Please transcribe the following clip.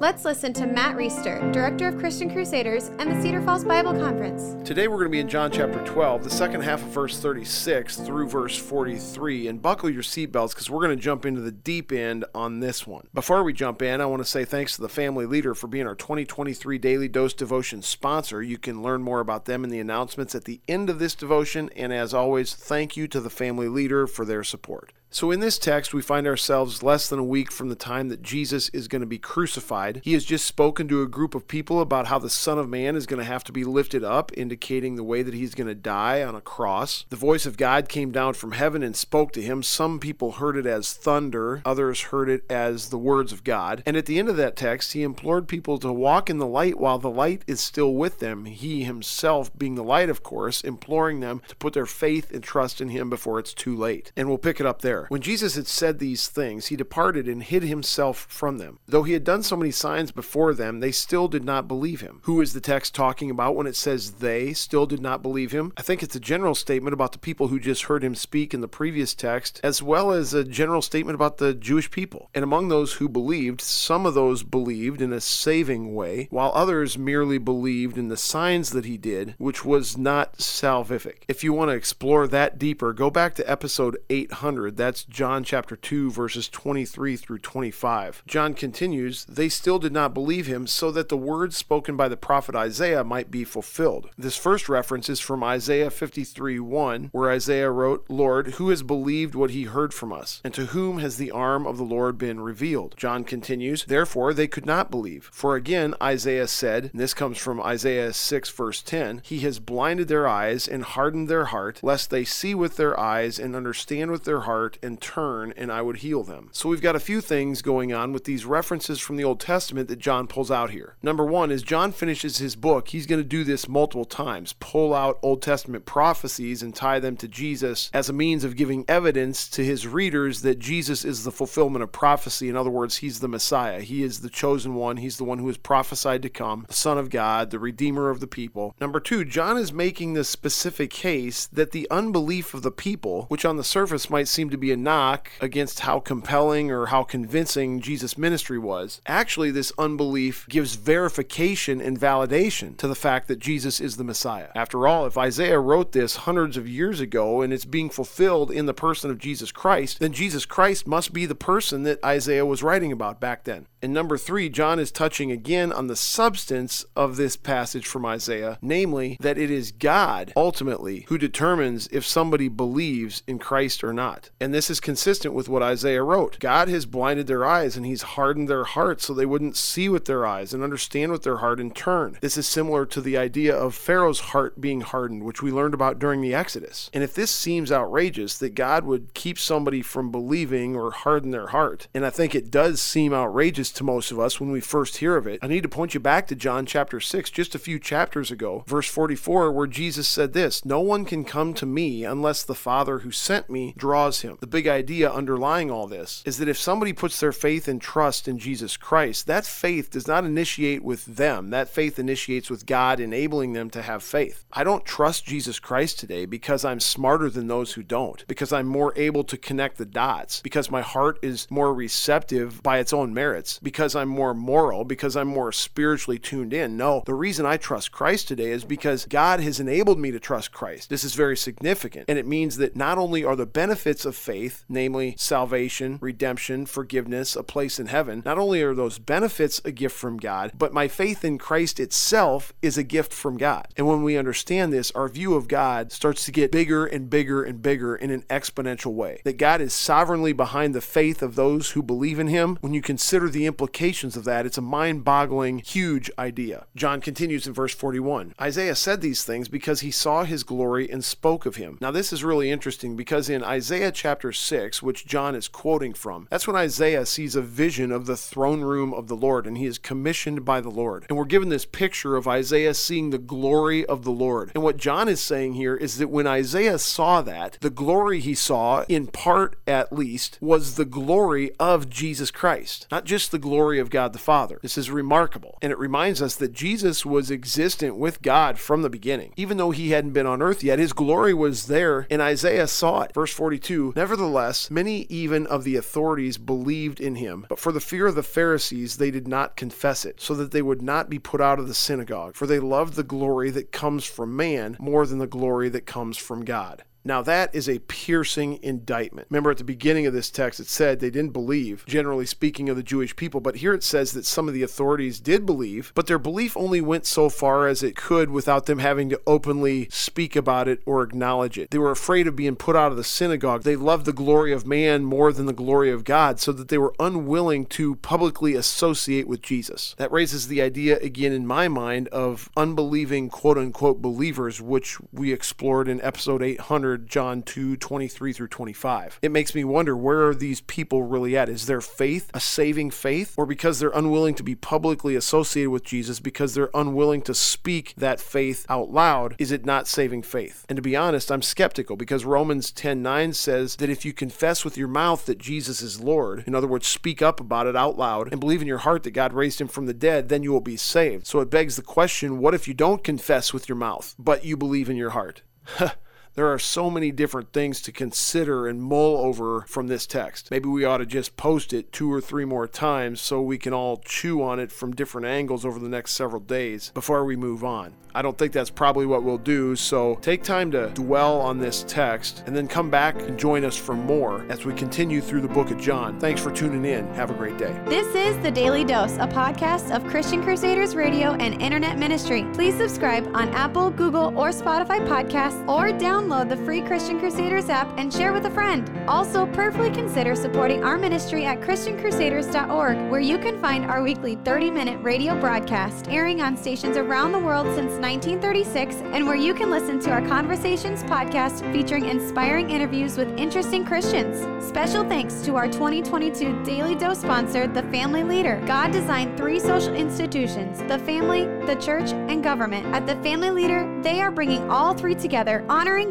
Let's listen to Matt Reisetter, Director of Christian Crusaders and the Cedar Falls Bible Conference. Today we're going to be in John chapter 12, the second half of verse 36 through verse 43. And buckle your seatbelts because we're going to jump into the deep end on this one. Before we jump in, I want to say thanks to the family leader for being our 2023 Daily Dose Devotion sponsor. You can learn more about them in the announcements at the end of this devotion. And as always, thank you to the family leader for their support. So, in this text, we find ourselves less than a week from the time that Jesus is going to be crucified. He has just spoken to a group of people about how the Son of Man is going to have to be lifted up, indicating the way that he's going to die on a cross. The voice of God came down from heaven and spoke to him. Some people heard it as thunder, others heard it as the words of God. And at the end of that text, he implored people to walk in the light while the light is still with them. He himself, being the light, of course, imploring them to put their faith and trust in him before it's too late. And we'll pick it up there. When Jesus had said these things, he departed and hid himself from them. Though he had done so many signs before them, they still did not believe him. Who is the text talking about when it says they still did not believe him? I think it's a general statement about the people who just heard him speak in the previous text, as well as a general statement about the Jewish people. And among those who believed, some of those believed in a saving way, while others merely believed in the signs that he did, which was not salvific. If you want to explore that deeper, go back to episode 800. That's John chapter 2, verses 23 through 25. John continues, They still did not believe him, so that the words spoken by the prophet Isaiah might be fulfilled. This first reference is from Isaiah 53 1, where Isaiah wrote, Lord, who has believed what he heard from us? And to whom has the arm of the Lord been revealed? John continues, Therefore they could not believe. For again Isaiah said, and this comes from Isaiah 6, verse 10, He has blinded their eyes and hardened their heart, lest they see with their eyes and understand with their heart and turn, and I would heal them. So we've got a few things going on with these references from the Old Testament that John pulls out here. Number one, as John finishes his book, he's going to do this multiple times pull out Old Testament prophecies and tie them to Jesus as a means of giving evidence to his readers that Jesus is the fulfillment of prophecy. In other words, he's the Messiah, he is the chosen one, he's the one who is prophesied to come, the Son of God, the Redeemer of the people. Number two, John is making the specific case that the unbelief of the people, which on the surface might seem to be a knock against how compelling or how convincing Jesus' ministry was, actually, this unbelief gives verification and validation to the fact that Jesus is the Messiah. After all, if Isaiah wrote this hundreds of years ago and it's being fulfilled in the person of Jesus Christ, then Jesus Christ must be the person that Isaiah was writing about back then. And number three, John is touching again on the substance of this passage from Isaiah, namely that it is God ultimately who determines if somebody believes in Christ or not. And this is consistent with what Isaiah wrote. God has blinded their eyes and he's hardened their hearts so they wouldn't see with their eyes and understand with their heart in turn. This is similar to the idea of Pharaoh's heart being hardened, which we learned about during the Exodus. And if this seems outrageous that God would keep somebody from believing or harden their heart, and I think it does seem outrageous to most of us when we first hear of it, I need to point you back to John chapter 6, just a few chapters ago, verse 44, where Jesus said this No one can come to me unless the Father who sent me draws him. The big idea underlying all this is that if somebody puts their faith and trust in Jesus Christ, that faith does not initiate with them. That faith initiates with God enabling them to have faith. I don't trust Jesus Christ today because I'm smarter than those who don't, because I'm more able to connect the dots, because my heart is more receptive by its own merits, because I'm more moral, because I'm more spiritually tuned in. No, the reason I trust Christ today is because God has enabled me to trust Christ. This is very significant, and it means that not only are the benefits of faith, namely salvation, redemption, forgiveness, a place in heaven, not only are those benefits a gift from God, but my faith in Christ itself is a gift from God. And when we understand this, our view of God starts to get bigger and bigger and bigger in an exponential way. That God is sovereignly behind the faith of those who believe in Him. When you consider the implications of that, it's a mind boggling, huge idea. John continues in verse 41 Isaiah said these things because he saw His glory and spoke of Him. Now, this is really interesting because in Isaiah chapter 6, which John is quoting from, that's when Isaiah sees a vision of the throne room of the Lord and he is commissioned by the Lord. And we're given this picture of Isaiah seeing the glory of the Lord. And what John is saying here is that when Isaiah saw that, the glory he saw, in part at least, was the glory of Jesus Christ. Not just the the glory of God the Father. This is remarkable, and it reminds us that Jesus was existent with God from the beginning. Even though he hadn't been on earth yet, his glory was there, and Isaiah saw it. Verse 42 Nevertheless, many even of the authorities believed in him, but for the fear of the Pharisees, they did not confess it, so that they would not be put out of the synagogue, for they loved the glory that comes from man more than the glory that comes from God. Now, that is a piercing indictment. Remember, at the beginning of this text, it said they didn't believe, generally speaking, of the Jewish people. But here it says that some of the authorities did believe, but their belief only went so far as it could without them having to openly speak about it or acknowledge it. They were afraid of being put out of the synagogue. They loved the glory of man more than the glory of God, so that they were unwilling to publicly associate with Jesus. That raises the idea again in my mind of unbelieving quote unquote believers, which we explored in episode 800 John 2 23 through 25. It makes me wonder where are these people really at? Is their faith a saving faith? Or because they're unwilling to be publicly associated with Jesus, because they're unwilling to speak that faith out loud, is it not saving faith? And to be honest, I'm skeptical because Romans 10 9 says that if you confess with your mouth that Jesus is Lord, in other words, speak up about it out loud, and believe in your heart that God raised him from the dead, then you will be saved. So it begs the question what if you don't confess with your mouth, but you believe in your heart? There are so many different things to consider and mull over from this text. Maybe we ought to just post it two or three more times so we can all chew on it from different angles over the next several days before we move on. I don't think that's probably what we'll do, so take time to dwell on this text and then come back and join us for more as we continue through the book of John. Thanks for tuning in. Have a great day. This is The Daily Dose, a podcast of Christian Crusaders Radio and Internet Ministry. Please subscribe on Apple, Google, or Spotify podcasts or download the free Christian Crusaders app and share with a friend. Also, prayerfully consider supporting our ministry at ChristianCrusaders.org, where you can find our weekly 30 minute radio broadcast airing on stations around the world since 1936 and where you can listen to our Conversations podcast featuring inspiring interviews with interesting Christians. Special thanks to our 2022 Daily Dose sponsor, The Family Leader. God designed three social institutions the family, the church, and government. At The Family Leader, they are bringing all three together, honoring